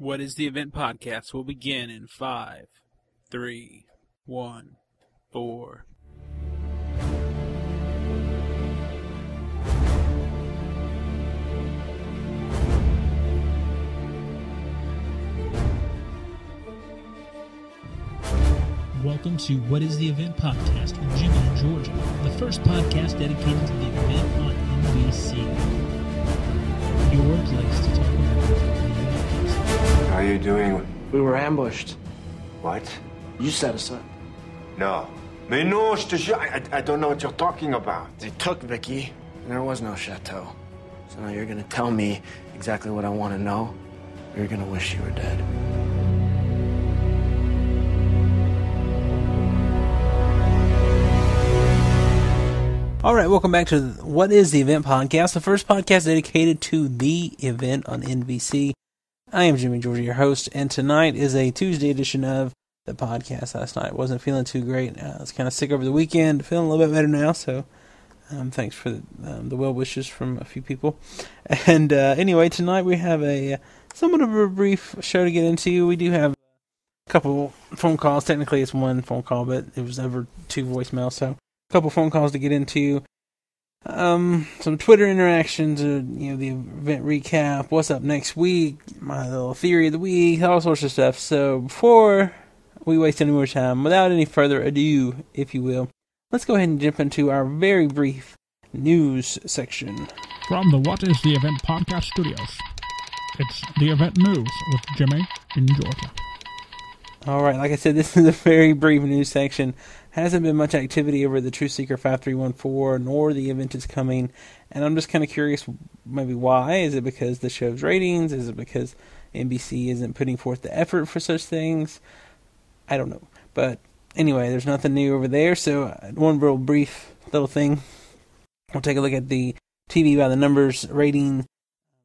What is the Event podcast will begin in five, three, one, four. Welcome to What is the Event podcast with Jimmy and Georgia, the first podcast dedicated to the event on NBC. Your place to talk are you doing? We were ambushed. What? You set us up. No. Mais non, je te jure, I, I don't know what you're talking about. They took Vicky, and there was no chateau. So now you're gonna tell me exactly what I want to know. Or you're gonna wish you were dead. All right, welcome back to What is the Event podcast, the first podcast dedicated to the event on NBC. I am Jimmy George, your host, and tonight is a Tuesday edition of the podcast. Last night wasn't feeling too great. Uh, I was kind of sick over the weekend, feeling a little bit better now. So, um, thanks for the, um, the well wishes from a few people. And uh, anyway, tonight we have a uh, somewhat of a brief show to get into. We do have a couple phone calls. Technically, it's one phone call, but it was over two voicemails. So, a couple phone calls to get into. Um, some Twitter interactions, uh, you know, the event recap, what's up next week, my little theory of the week, all sorts of stuff. So before we waste any more time, without any further ado, if you will, let's go ahead and jump into our very brief news section. From the What is the Event podcast studios, it's the event news with Jimmy in Georgia. All right, like I said, this is a very brief news section. Hasn't been much activity over the True Seeker 5314, nor the event is coming. And I'm just kind of curious maybe why. Is it because the show's ratings? Is it because NBC isn't putting forth the effort for such things? I don't know. But anyway, there's nothing new over there. So, uh, one real brief little thing. We'll take a look at the TV by the numbers rating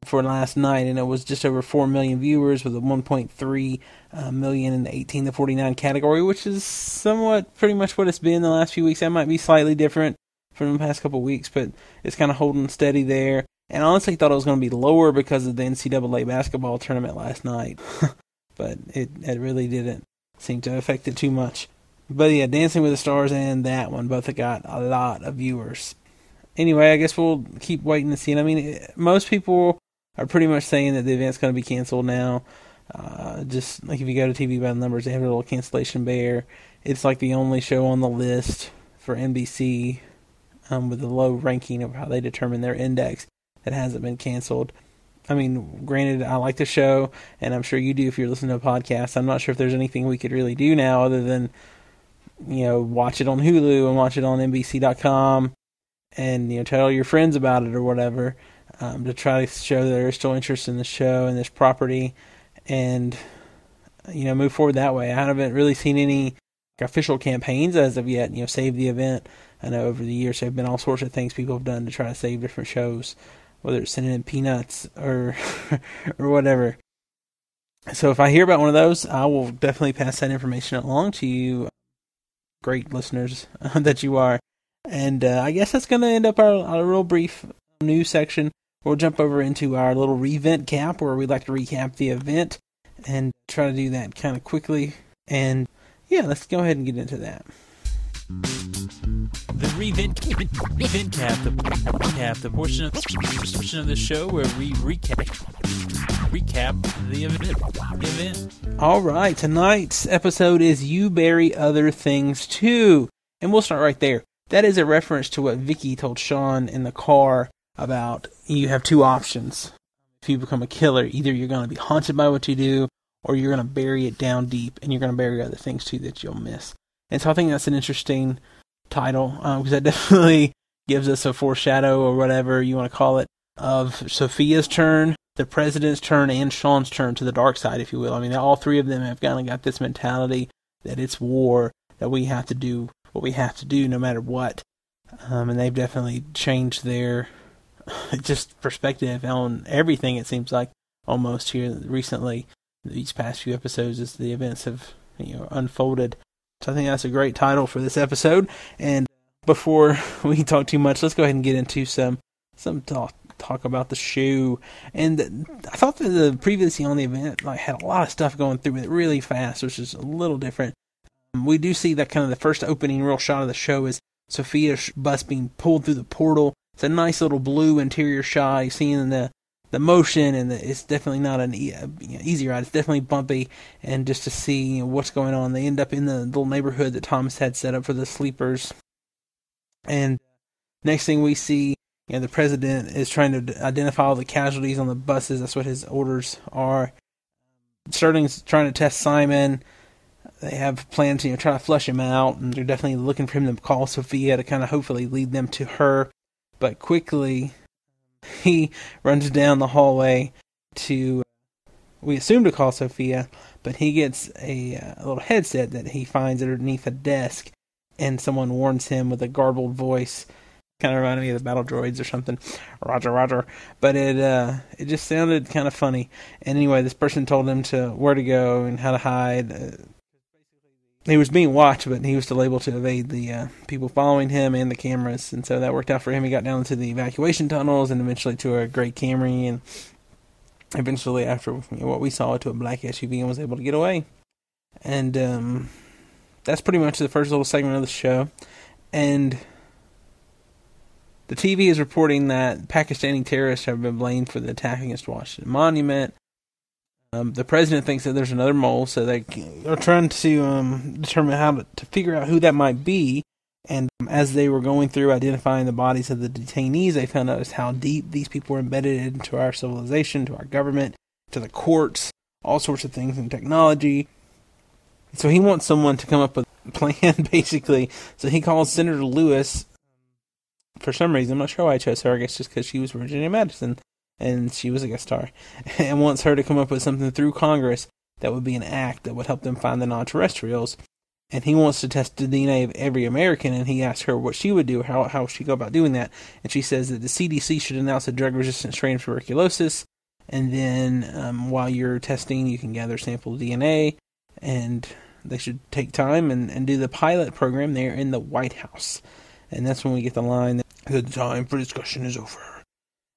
for last night, and it was just over 4 million viewers with a 1.3 uh, million in the 18 to 49 category, which is somewhat pretty much what it's been the last few weeks. That might be slightly different from the past couple weeks, but it's kind of holding steady there. And I honestly thought it was going to be lower because of the NCAA basketball tournament last night, but it, it really didn't seem to affect it too much. But yeah, Dancing with the Stars and that one both got a lot of viewers. Anyway, I guess we'll keep waiting to see. And I mean, most people are pretty much saying that the event's going to be canceled now. Uh, just like if you go to TV by the numbers, they have a little cancellation bear. It's like the only show on the list for NBC um, with a low ranking of how they determine their index that hasn't been canceled. I mean, granted, I like the show, and I'm sure you do if you're listening to a podcast. I'm not sure if there's anything we could really do now other than, you know, watch it on Hulu and watch it on NBC.com and, you know, tell your friends about it or whatever um, to try to show that there's still interest in the show and this property, and you know move forward that way. I haven't really seen any official campaigns as of yet. You know, save the event. I know over the years there have been all sorts of things people have done to try to save different shows, whether it's sending in peanuts or or whatever. So if I hear about one of those, I will definitely pass that information along to you, great listeners that you are. And uh, I guess that's going to end up our, our real brief news section. We'll jump over into our little revent cap where we like to recap the event and try to do that kind of quickly. And yeah, let's go ahead and get into that. The revent, revent cap, the recap, the portion of the portion of the show where we recap recap the event. The event. All right, tonight's episode is "You Bury Other Things Too," and we'll start right there. That is a reference to what Vicky told Sean in the car about you have two options. If you become a killer, either you're going to be haunted by what you do, or you're going to bury it down deep, and you're going to bury other things too that you'll miss. And so I think that's an interesting title because um, that definitely gives us a foreshadow or whatever you want to call it of Sophia's turn, the president's turn, and Sean's turn to the dark side, if you will. I mean, all three of them have kind of got this mentality that it's war, that we have to do what we have to do no matter what. Um, and they've definitely changed their just perspective on everything. It seems like almost here recently, these past few episodes, as the events have you know unfolded. So I think that's a great title for this episode. And before we talk too much, let's go ahead and get into some some talk talk about the show. And I thought that the previously on the event like had a lot of stuff going through it really fast, which is a little different. Um, we do see that kind of the first opening real shot of the show is Sophia's bus being pulled through the portal. It's a nice little blue interior shot. You seeing the the motion and the, it's definitely not an e- uh, you know, easy ride. It's definitely bumpy, and just to see you know, what's going on, they end up in the little neighborhood that Thomas had set up for the sleepers. And next thing we see, you know, the president is trying to identify all the casualties on the buses. That's what his orders are. Sterling's trying to test Simon. They have plans, to, you know, try to flush him out, and they're definitely looking for him to call Sophia to kind of hopefully lead them to her. But quickly, he runs down the hallway to, we assume to call Sophia, but he gets a, uh, a little headset that he finds underneath a desk, and someone warns him with a garbled voice. Kind of reminded me of the battle droids or something. Roger, Roger. But it uh, it just sounded kind of funny. And anyway, this person told him to where to go and how to hide. Uh, he was being watched, but he was still able to evade the uh, people following him and the cameras, and so that worked out for him. He got down to the evacuation tunnels and eventually to a gray Camry, and eventually, after what we saw, to a black SUV, and was able to get away. And um, that's pretty much the first little segment of the show. And the TV is reporting that Pakistani terrorists have been blamed for the attack against Washington Monument. Um, the president thinks that there's another mole, so they are trying to um, determine how to, to, figure out who that might be. And um, as they were going through identifying the bodies of the detainees, they found out how deep these people were embedded into our civilization, to our government, to the courts, all sorts of things in technology. So he wants someone to come up with a plan, basically. So he calls Senator Lewis. For some reason, I'm not sure why I chose her. I guess just because she was Virginia Madsen and she was a guest star, and wants her to come up with something through Congress that would be an act that would help them find the non-terrestrials. And he wants to test the DNA of every American, and he asks her what she would do, how how she go about doing that, and she says that the CDC should announce a drug-resistant strain of tuberculosis, and then um, while you're testing, you can gather sample DNA, and they should take time and, and do the pilot program there in the White House, and that's when we get the line that the time for discussion is over.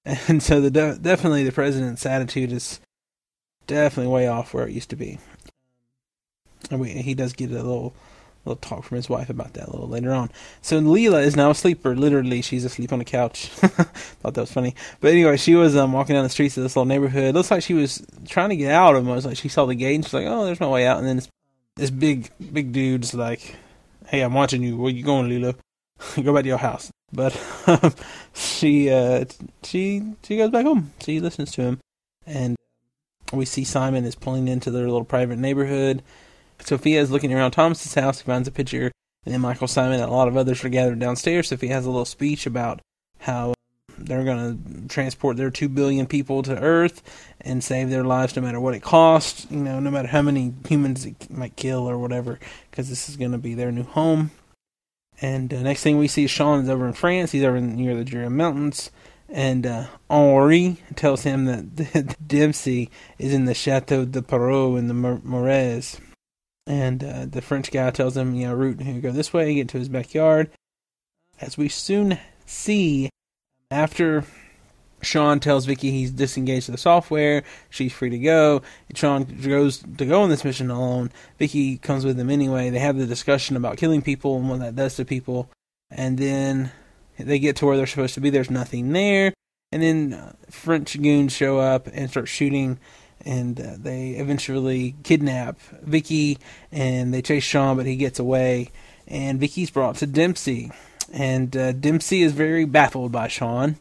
And so the de- definitely the president's attitude is definitely way off where it used to be. And we, he does get a little little talk from his wife about that a little later on. So Leila is now a sleeper. Literally, she's asleep on the couch. Thought that was funny. But anyway, she was um, walking down the streets of this little neighborhood. Looks like she was trying to get out of almost. Like she saw the gate and she's like, "Oh, there's no way out." And then this, this big big dude's like, "Hey, I'm watching you. Where you going, Leila? Go back to your house." But um, she uh, she she goes back home. She listens to him, and we see Simon is pulling into their little private neighborhood. Sophia is looking around Thomas's house. He finds a picture, and then Michael Simon and a lot of others are gathered downstairs. Sophia has a little speech about how they're going to transport their two billion people to Earth and save their lives, no matter what it costs. You know, no matter how many humans it might kill or whatever, because this is going to be their new home. And uh, next thing we see, Sean is over in France. He's over near the Jura Mountains. And uh, Henri tells him that Dempsey is in the Chateau de Perros in the Marais. And uh, the French guy tells him, you know, route here, go this way, get to his backyard. As we soon see, after Sean tells Vicky he's disengaged the software. She's free to go. Sean goes to go on this mission alone. Vicky comes with him anyway. They have the discussion about killing people and what that does to people. And then they get to where they're supposed to be. There's nothing there. And then uh, French goons show up and start shooting. And uh, they eventually kidnap Vicky and they chase Sean, but he gets away. And Vicky's brought to Dempsey. And uh, Dempsey is very baffled by Sean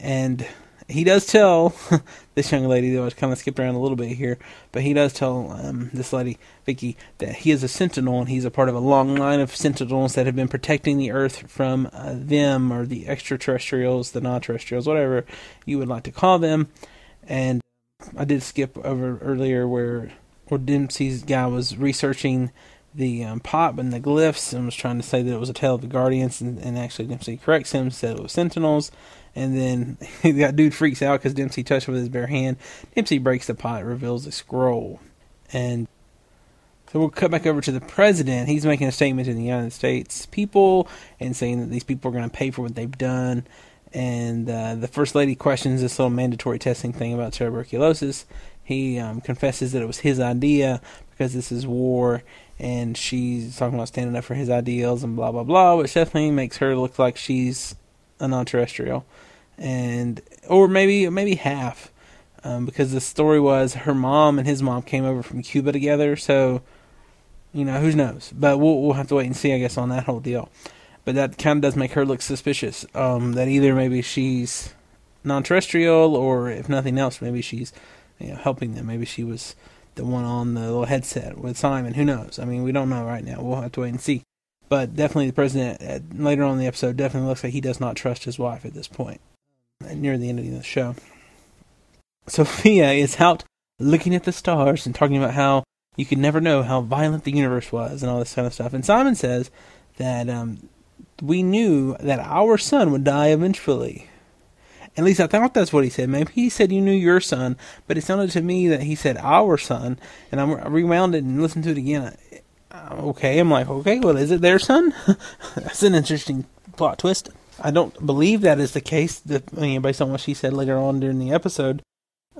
and he does tell this young lady, though I kind of skipped around a little bit here, but he does tell um, this lady, Vicky, that he is a sentinel and he's a part of a long line of sentinels that have been protecting the Earth from uh, them or the extraterrestrials, the non terrestrials, whatever you would like to call them. And I did skip over earlier where, where Dempsey's guy was researching the um, pop and the glyphs and was trying to say that it was a tale of the Guardians, and, and actually Dempsey corrects him, said it was Sentinels. And then that dude freaks out because Dempsey touched with his bare hand. Dempsey breaks the pot, reveals a scroll. And so we'll cut back over to the president. He's making a statement to the United States people and saying that these people are going to pay for what they've done. and uh, the first lady questions this little mandatory testing thing about tuberculosis. He um, confesses that it was his idea because this is war, and she's talking about standing up for his ideals and blah blah blah, which definitely makes her look like she's a non-terrestrial, and or maybe maybe half, um, because the story was her mom and his mom came over from Cuba together, so you know who knows, but we'll we'll have to wait and see, I guess, on that whole deal. But that kind of does make her look suspicious. Um, that either maybe she's non-terrestrial, or if nothing else, maybe she's you know, helping them. Maybe she was the one on the little headset with Simon. Who knows? I mean, we don't know right now. We'll have to wait and see. But definitely, the president uh, later on in the episode definitely looks like he does not trust his wife at this point, near the end of the show. Sophia is out looking at the stars and talking about how you could never know how violent the universe was and all this kind of stuff. And Simon says that um, we knew that our son would die eventually. At least I thought that's what he said. Maybe he said you knew your son, but it sounded to me that he said our son. And I rewound it and listened to it again. Okay, I'm like, okay, well, is it there, son? that's an interesting plot twist. I don't believe that is the case, you know, based on what she said later on during the episode,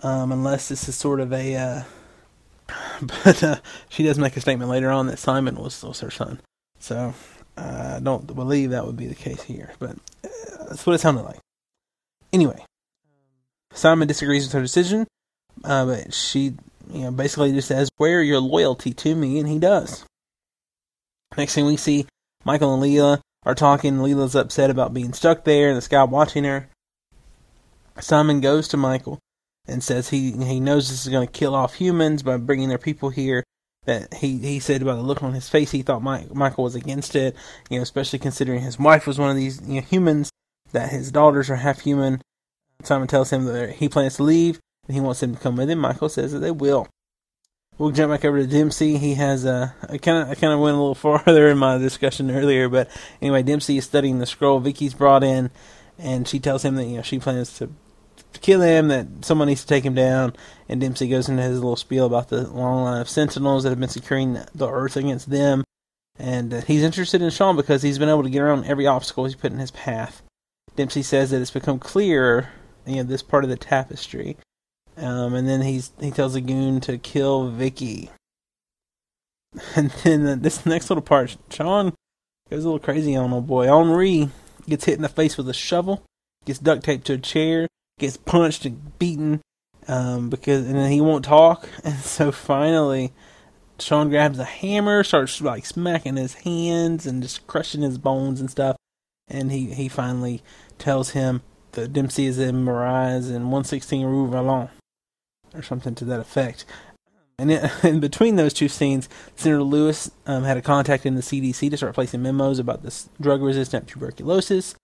um, unless this is sort of a. Uh, but uh, she does make a statement later on that Simon was, was her son. So I don't believe that would be the case here, but uh, that's what it sounded like. Anyway, Simon disagrees with her decision, uh, but she, you know, basically just says, "Where your loyalty to me?" And he does. Next thing we see, Michael and Leila are talking. Leila's upset about being stuck there, and this guy watching her. Simon goes to Michael and says he he knows this is going to kill off humans by bringing their people here. That he he said about the look on his face, he thought Mike, Michael was against it. You know, especially considering his wife was one of these you know, humans that his daughters are half human. Simon tells him that he plans to leave and he wants them to come with him. Michael says that they will. We'll jump back over to Dempsey. He has a. I kind of I kind of went a little farther in my discussion earlier, but anyway, Dempsey is studying the scroll. Vicky's brought in, and she tells him that you know she plans to, to kill him. That someone needs to take him down. And Dempsey goes into his little spiel about the long line of sentinels that have been securing the earth against them. And uh, he's interested in Sean because he's been able to get around every obstacle he's put in his path. Dempsey says that it's become clear, you know, this part of the tapestry. Um, and then he's he tells a goon to kill Vicky. And then the, this next little part, Sean goes a little crazy on old boy. Henri gets hit in the face with a shovel, gets duct taped to a chair, gets punched and beaten, um, because and then he won't talk. And so finally, Sean grabs a hammer, starts like smacking his hands and just crushing his bones and stuff. And he he finally tells him that Dempsey is in Mirage and 116 Rue Vallon, or something to that effect. And in, between those two scenes, Senator Lewis um, had a contact in the CDC to start placing memos about this drug-resistant tuberculosis,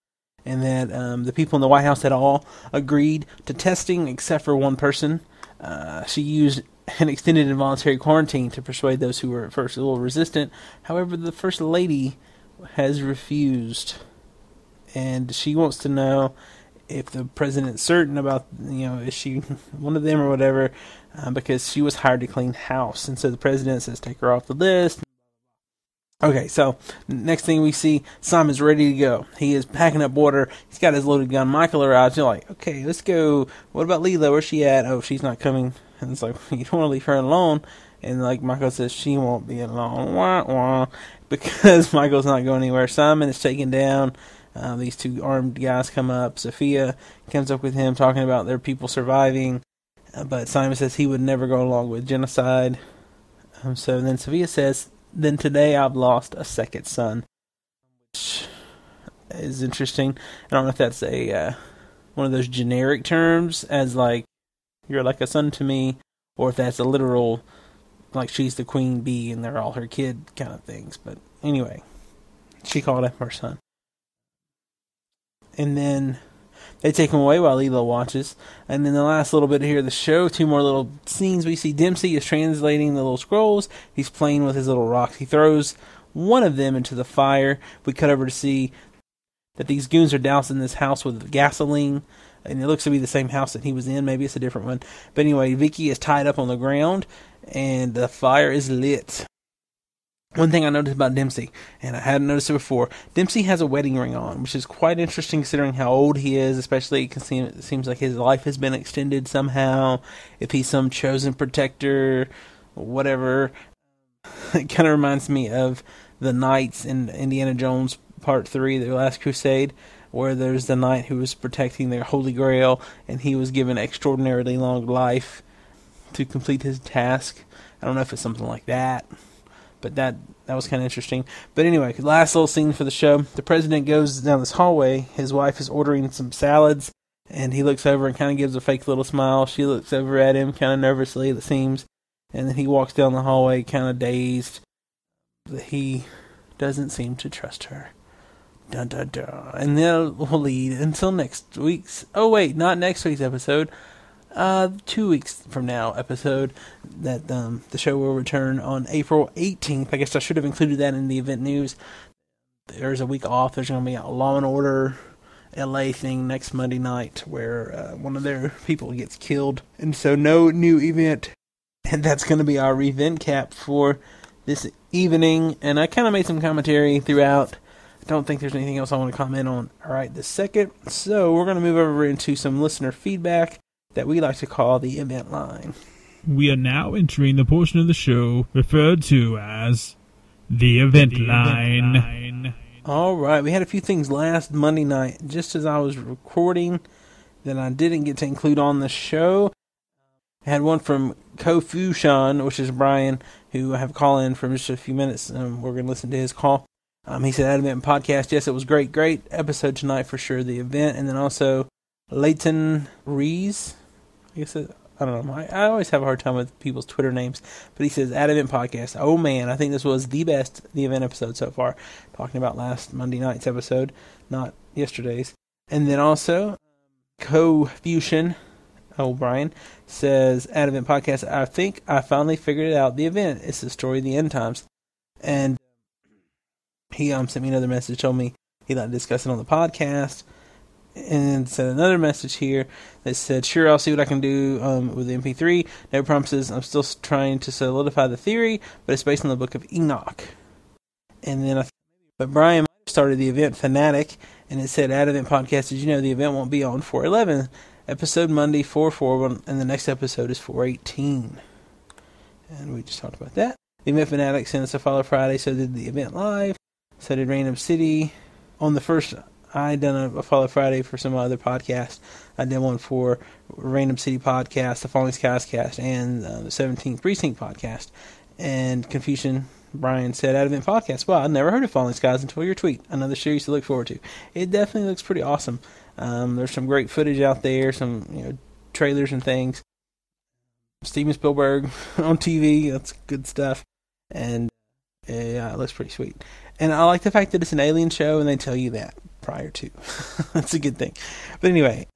and that um, the people in the White House had all agreed to testing except for one person. Uh, she used an extended involuntary quarantine to persuade those who were at first a little resistant. However, the First Lady has refused and she wants to know if the president's certain about you know is she one of them or whatever uh, because she was hired to clean house. And so the president says take her off the list. Okay so next thing we see simon's ready to go. He is packing up water. He's got his loaded gun. Michael arrives. You're like okay let's go. What about Leila? where's she at? Oh she's not coming. And it's like you don't want to leave her alone. And like michael says she won't be alone. Wah, wah, because michael's not going anywhere simon is taken down um, these two armed guys come up. Sophia comes up with him talking about their people surviving, uh, but Simon says he would never go along with genocide. Um, so then Sophia says, "Then today I've lost a second son," which is interesting. I don't know if that's a uh, one of those generic terms, as like you're like a son to me, or if that's a literal, like she's the queen bee and they're all her kid kind of things. But anyway, she called him her son and then they take him away while Leila watches. And then the last little bit here of the show, two more little scenes. We see Dempsey is translating the little scrolls. He's playing with his little rocks. He throws one of them into the fire. We cut over to see that these goons are dousing this house with gasoline. And it looks to be the same house that he was in. Maybe it's a different one. But anyway, Vicky is tied up on the ground, and the fire is lit. One thing I noticed about Dempsey, and I hadn't noticed it before, Dempsey has a wedding ring on, which is quite interesting considering how old he is, especially because it seems like his life has been extended somehow. If he's some chosen protector, whatever. It kind of reminds me of the knights in Indiana Jones Part 3, The Last Crusade, where there's the knight who was protecting the Holy Grail, and he was given extraordinarily long life to complete his task. I don't know if it's something like that but that that was kind of interesting. But anyway, last little scene for the show. The president goes down this hallway. His wife is ordering some salads, and he looks over and kind of gives a fake little smile. She looks over at him kind of nervously, it seems, and then he walks down the hallway kind of dazed. He doesn't seem to trust her. Dun dun dun. And then we'll lead until next week's. Oh wait, not next week's episode uh, two weeks from now episode that um, the show will return on April 18th. I guess I should have included that in the event news. There's a week off. There's going to be a Law and Order LA thing next Monday night where uh, one of their people gets killed, and so no new event. And that's going to be our event cap for this evening. And I kind of made some commentary throughout. I don't think there's anything else I want to comment on right this second. So we're going to move over into some listener feedback that we like to call the event line. We are now entering the portion of the show referred to as the event, the line. event line. All right, we had a few things last Monday night, just as I was recording, that I didn't get to include on the show. I had one from Kofu Kofusion, which is Brian, who I have call in for just a few minutes. Um, we're going to listen to his call. Um, he said, "At event podcast, yes, it was great, great episode tonight for sure. The event, and then also Leighton Rees, Guess it, I don't know. I, I, always have a hard time with people's Twitter names, but he says at event podcast. Oh man, I think this was the best the event episode so far. Talking about last Monday night's episode, not yesterday's. And then also, Co-Fusion O'Brien says at event podcast. I think I finally figured it out. The event. It's the story of the end times, and he um sent me another message. Told me he'd like to discuss it on the podcast and sent another message here that said, "Sure, I'll see what I can do um, with the MP3. No promises. I'm still trying to solidify the theory, but it's based on the Book of Enoch." And then, I, but Brian started the event Fanatic, and it said, "At event podcast, did you know the event won't be on 411 episode Monday 4 and the next episode is 418." And we just talked about that. The event Fanatic sent us a follow Friday, so did the event live. So did Random City on the first I done a, a Follow Friday for some other podcast. I did one for Random City Podcast, the Falling Skies Cast, and uh, the 17th Precinct Podcast. And Confucian Brian said at event podcast. Well, I never heard of Falling Skies until your tweet. Another series to look forward to. It definitely looks pretty awesome. Um, there's some great footage out there, some you know trailers and things. Steven Spielberg on TV, that's good stuff. And yeah, it looks pretty sweet. And I like the fact that it's an alien show and they tell you that prior to. That's a good thing. But anyway,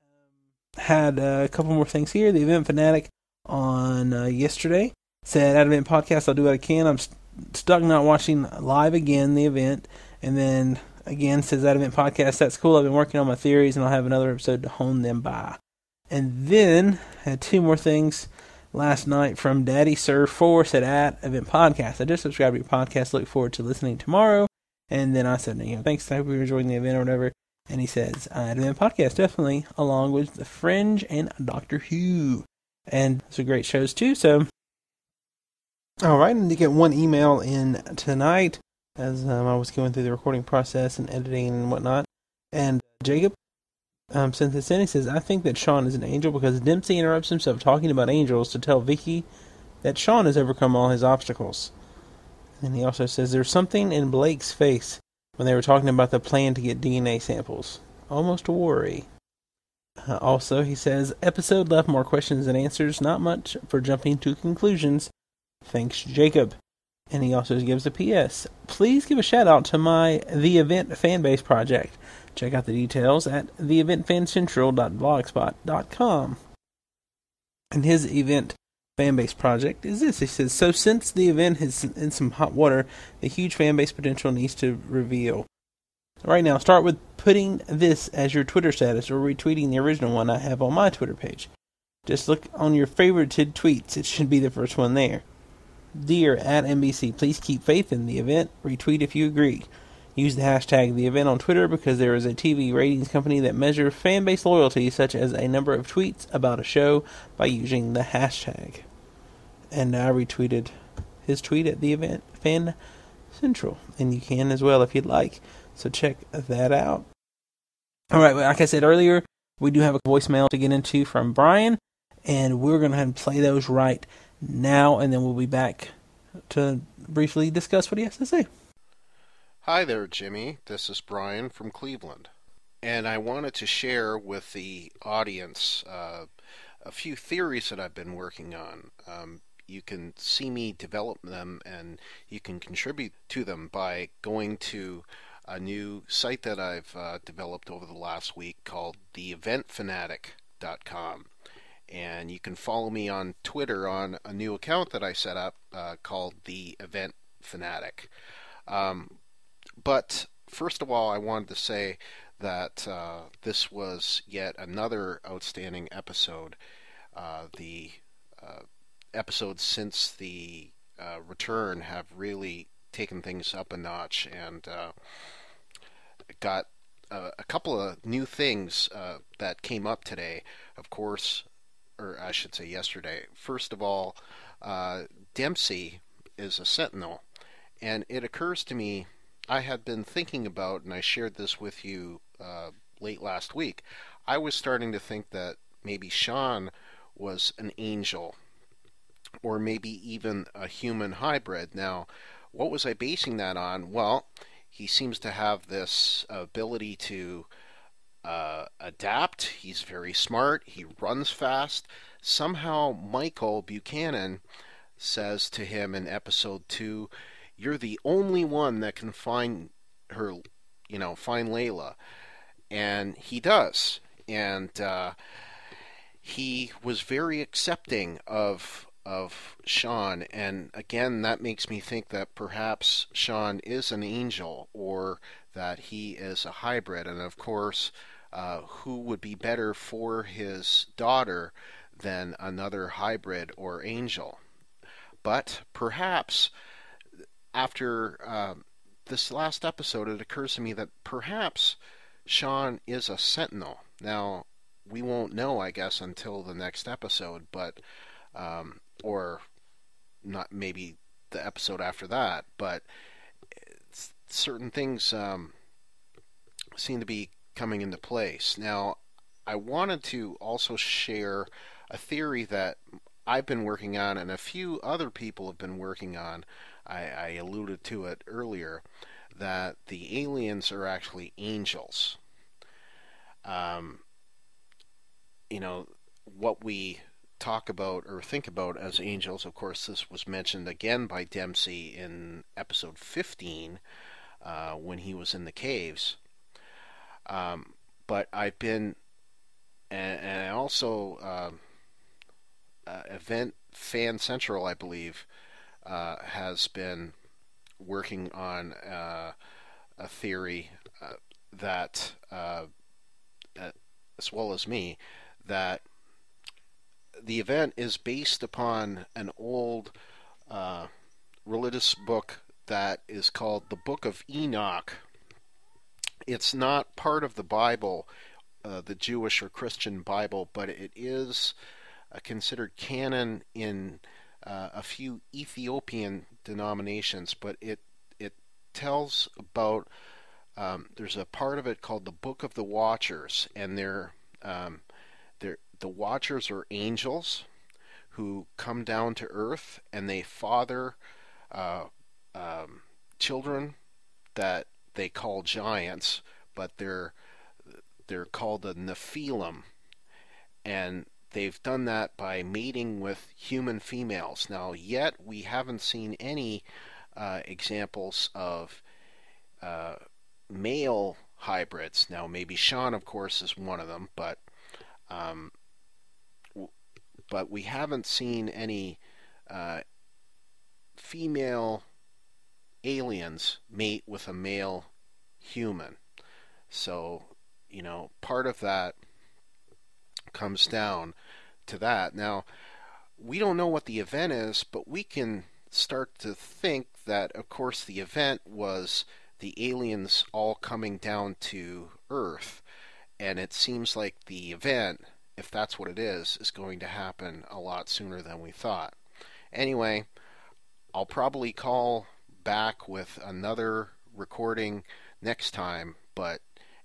had a couple more things here. The Event Fanatic on uh, yesterday said, at Event Podcast, I'll do what I can. I'm st- stuck not watching live again the event. And then again says, at Event Podcast, that's cool. I've been working on my theories and I'll have another episode to hone them by. And then had two more things last night from Daddy Sir 4 said at Event Podcast. I just subscribed to your podcast. Look forward to listening tomorrow. And then I said, you know, thanks, I hope you're enjoying the event or whatever. And he says, I had an podcast, definitely, along with The Fringe and Doctor Who. And those are great shows, too. So, all right, and to get one email in tonight as um, I was going through the recording process and editing and whatnot. And Jacob um, sent this in. He says, I think that Sean is an angel because Dempsey interrupts himself talking about angels to tell Vicky that Sean has overcome all his obstacles. And he also says there's something in Blake's face when they were talking about the plan to get DNA samples. Almost a worry. Uh, also, he says, episode left more questions than answers, not much for jumping to conclusions. Thanks, Jacob. And he also gives a PS. Please give a shout out to my The Event Fanbase project. Check out the details at theeventfancentral.blogspot.com. And his event fan base project is this. He says, So since the event is in some hot water, the huge fan base potential needs to reveal. Right now, start with putting this as your Twitter status or retweeting the original one I have on my Twitter page. Just look on your favorited tweets, it should be the first one there. Dear at NBC, please keep faith in the event. Retweet if you agree. Use the hashtag the event on Twitter because there is a TV ratings company that measures fan base loyalty, such as a number of tweets about a show, by using the hashtag. And I retweeted his tweet at the event Fan Central, and you can as well if you'd like. So check that out. All right, like I said earlier, we do have a voicemail to get into from Brian, and we're going to play those right now, and then we'll be back to briefly discuss what he has to say. Hi there, Jimmy. This is Brian from Cleveland. And I wanted to share with the audience uh, a few theories that I've been working on. Um, you can see me develop them and you can contribute to them by going to a new site that I've uh, developed over the last week called theeventfanatic.com. And you can follow me on Twitter on a new account that I set up uh, called The Event Fanatic. Um, but first of all, I wanted to say that uh, this was yet another outstanding episode. Uh, the uh, episodes since the uh, return have really taken things up a notch and uh, got uh, a couple of new things uh, that came up today. Of course, or I should say yesterday. First of all, uh, Dempsey is a sentinel, and it occurs to me I had been thinking about, and I shared this with you uh, late last week. I was starting to think that maybe Sean was an angel, or maybe even a human hybrid. Now, what was I basing that on? Well, he seems to have this ability to uh, adapt. He's very smart. He runs fast. Somehow, Michael Buchanan says to him in episode two, "You're the only one that can find her, you know, find Layla," and he does. And uh, he was very accepting of of Sean. And again, that makes me think that perhaps Sean is an angel or that he is a hybrid. And of course, uh, who would be better for his daughter than another hybrid or angel? But perhaps after um, this last episode, it occurs to me that perhaps Sean is a sentinel. Now, we won't know, I guess, until the next episode, but um, or not maybe the episode after that, but certain things um, seem to be coming into place. Now, I wanted to also share a theory that I've been working on and a few other people have been working on. I, I alluded to it earlier that the aliens are actually angels. Um, you know, what we talk about or think about as angels. Of course, this was mentioned again by Dempsey in episode 15 uh, when he was in the caves. Um, but I've been, and, and also um, uh, Event Fan Central, I believe, uh, has been working on uh, a theory uh, that, uh, as well as me, that the event is based upon an old uh, religious book that is called the Book of Enoch. It's not part of the Bible, uh, the Jewish or Christian Bible, but it is uh, considered canon in uh, a few Ethiopian denominations. But it it tells about um, there's a part of it called the Book of the Watchers, and they're um, the Watchers are angels who come down to earth and they father uh, um, children that they call giants, but they're they're called the Nephilim, and they've done that by mating with human females. Now, yet we haven't seen any uh, examples of uh, male hybrids. Now, maybe Sean, of course, is one of them, but um, but we haven't seen any uh, female aliens mate with a male human. So, you know, part of that comes down to that. Now, we don't know what the event is, but we can start to think that, of course, the event was the aliens all coming down to Earth, and it seems like the event, if that's what it is, is going to happen a lot sooner than we thought. Anyway, I'll probably call back with another recording next time, but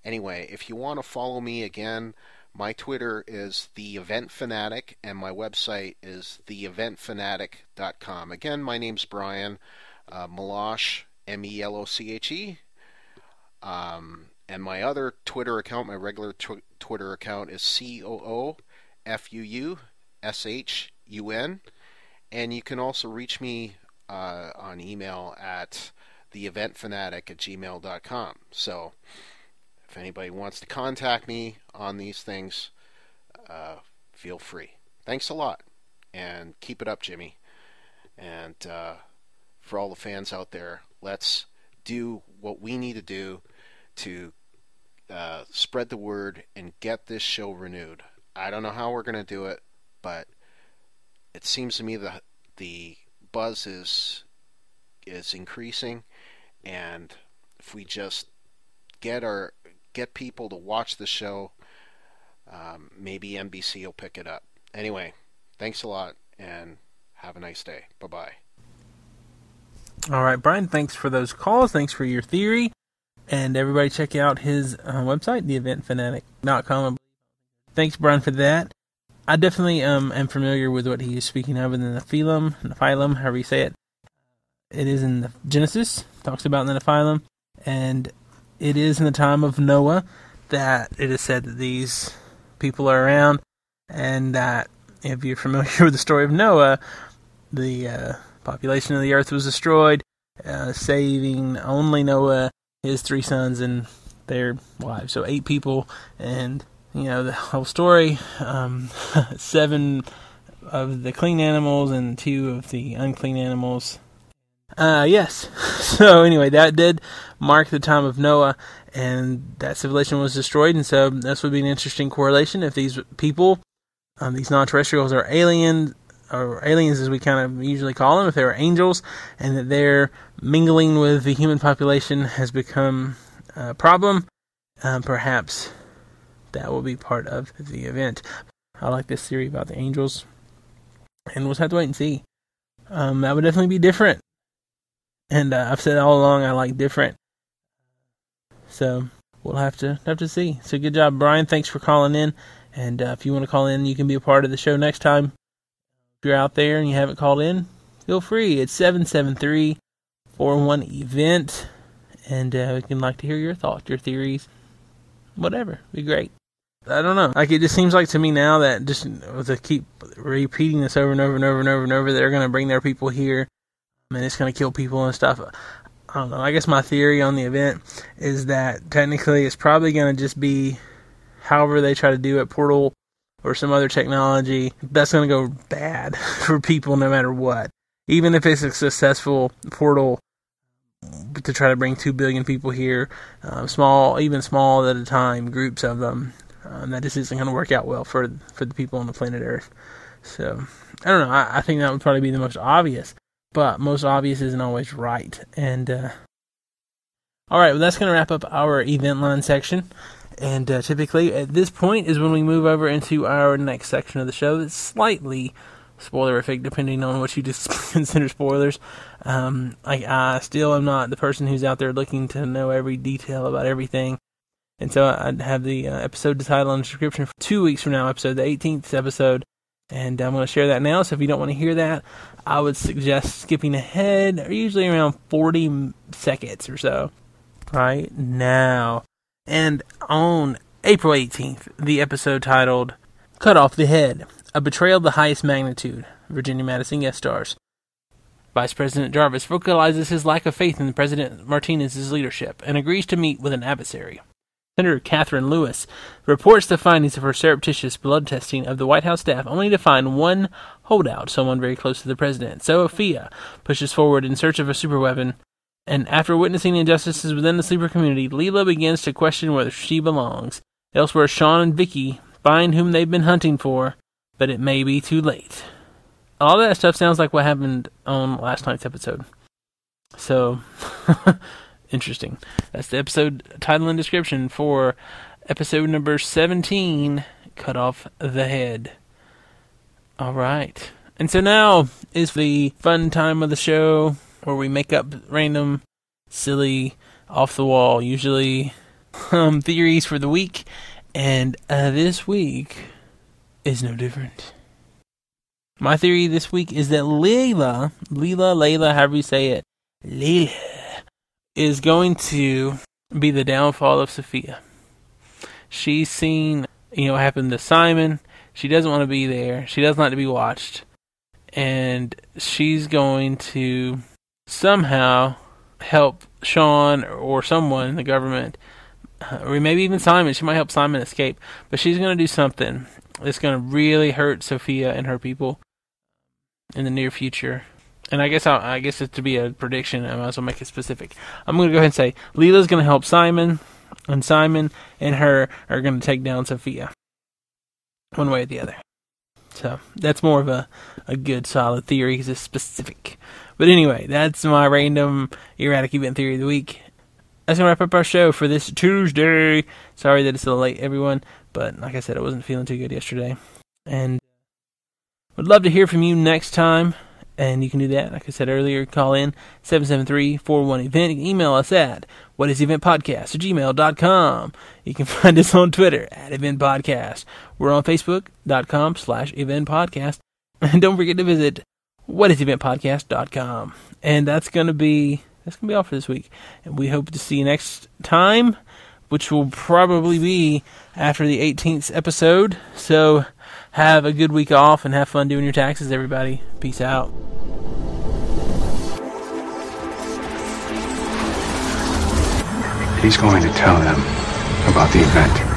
anyway, if you want to follow me again, my Twitter is the Event Fanatic, and my website is theeventfanatic.com. Again, my name's Brian uh, Meloche, M E L O C H E. Um, and my other Twitter account, my regular tw- Twitter account, is C O O F U U S H U N. And you can also reach me uh, on email at theeventfanatic at gmail.com. So, if anybody wants to contact me on these things, uh, feel free. Thanks a lot, and keep it up, Jimmy. And uh, for all the fans out there, let's do what we need to do to uh, spread the word and get this show renewed. I don't know how we're going to do it, but it seems to me that the buzz is is increasing, and if we just get our get people to watch the show. Um, maybe NBC will pick it up. Anyway, thanks a lot and have a nice day. Bye bye. All right, Brian, thanks for those calls. Thanks for your theory. And everybody check out his uh, website, theeventfanatic.com. Thanks, Brian, for that. I definitely um, am familiar with what he is speaking of in the Nephilim, Nephilim, however you say it. It is in Genesis, talks about the Nephilim, and it is in the time of Noah that it is said that these people are around, and that if you're familiar with the story of Noah, the uh, population of the earth was destroyed, uh, saving only Noah, his three sons, and their wives. So eight people, and you know the whole story. Um, seven of the clean animals and two of the unclean animals uh, yes. So anyway, that did mark the time of Noah, and that civilization was destroyed. And so this would be an interesting correlation if these people, um, these non-terrestrials, are aliens, or aliens as we kind of usually call them, if they were angels, and that they're mingling with the human population has become a problem. Um, perhaps that will be part of the event. I like this theory about the angels, and we'll have to wait and see. Um, that would definitely be different and uh, I've said all along I like different. So we'll have to have to see. So good job, Brian. Thanks for calling in. And uh, if you want to call in, you can be a part of the show next time. If you're out there and you haven't called in, feel free. It's seven seven three four one event, and uh, we can like to hear your thoughts, your theories, whatever. Be great. I don't know. Like it just seems like to me now that just to keep repeating this over and over and over and over and over, they're going to bring their people here and it's going to kill people and stuff. I don't know. I guess my theory on the event is that technically it's probably going to just be however they try to do it, portal or some other technology. That's going to go bad for people no matter what. Even if it's a successful portal to try to bring 2 billion people here, uh, small, even small at a time, groups of them, um, that just isn't going to work out well for for the people on the planet Earth. So I don't know. I, I think that would probably be the most obvious but most obvious isn't always right. And uh, all right, well, that's going to wrap up our event line section. And uh, typically, at this point, is when we move over into our next section of the show. That's slightly spoilerific, depending on what you just consider spoilers. Um, I, I still am not the person who's out there looking to know every detail about everything. And so I have the uh, episode title on the description for two weeks from now, episode the 18th episode and I'm going to share that now. So if you don't want to hear that, I would suggest skipping ahead, usually around 40 seconds or so, right now. And on April 18th, the episode titled "Cut Off the Head: A Betrayal of the Highest Magnitude." Virginia Madsen guest stars. Vice President Jarvis vocalizes his lack of faith in President Martinez's leadership and agrees to meet with an adversary. Senator Catherine Lewis reports the findings of her surreptitious blood testing of the White House staff only to find one holdout, someone very close to the president. Sophia pushes forward in search of a superweapon, and after witnessing the injustices within the sleeper community, Leila begins to question whether she belongs. Elsewhere, Sean and Vicky find whom they've been hunting for, but it may be too late. all that stuff sounds like what happened on last night's episode. So, interesting. That's the episode title and description for episode number 17 Cut Off the Head. All right. And so now is the fun time of the show where we make up random, silly, off the wall, usually um, theories for the week. And uh, this week is no different. My theory this week is that Layla, Leela, Layla, however you say it, Layla, is going to be the downfall of Sophia. She's seen, you know, what happened to Simon. She doesn't want to be there. She doesn't like to be watched. And she's going to somehow help Sean or someone in the government, uh, or maybe even Simon. She might help Simon escape. But she's going to do something that's going to really hurt Sophia and her people in the near future. And I guess I'll, I guess it's to be a prediction. I might as well make it specific. I'm going to go ahead and say Leela's going to help Simon, and Simon and her are going to take down Sophia, one way or the other. So uh, that's more of a, a good solid theory because it's specific. But anyway, that's my random erratic event theory of the week. That's gonna wrap up our show for this Tuesday. Sorry that it's little late, everyone, but like I said, I wasn't feeling too good yesterday, and uh, would love to hear from you next time. And you can do that, like I said earlier, call in 773-41-EVENT. email us at whatiseventpodcast at gmail.com. You can find us on Twitter at Event Podcast. We're on Facebook.com slash Event Podcast. And don't forget to visit whatiseventpodcast.com. And that's going to be that's going to be all for this week. And we hope to see you next time, which will probably be after the 18th episode. So have a good week off and have fun doing your taxes, everybody. Peace out. He's going to tell them about the event.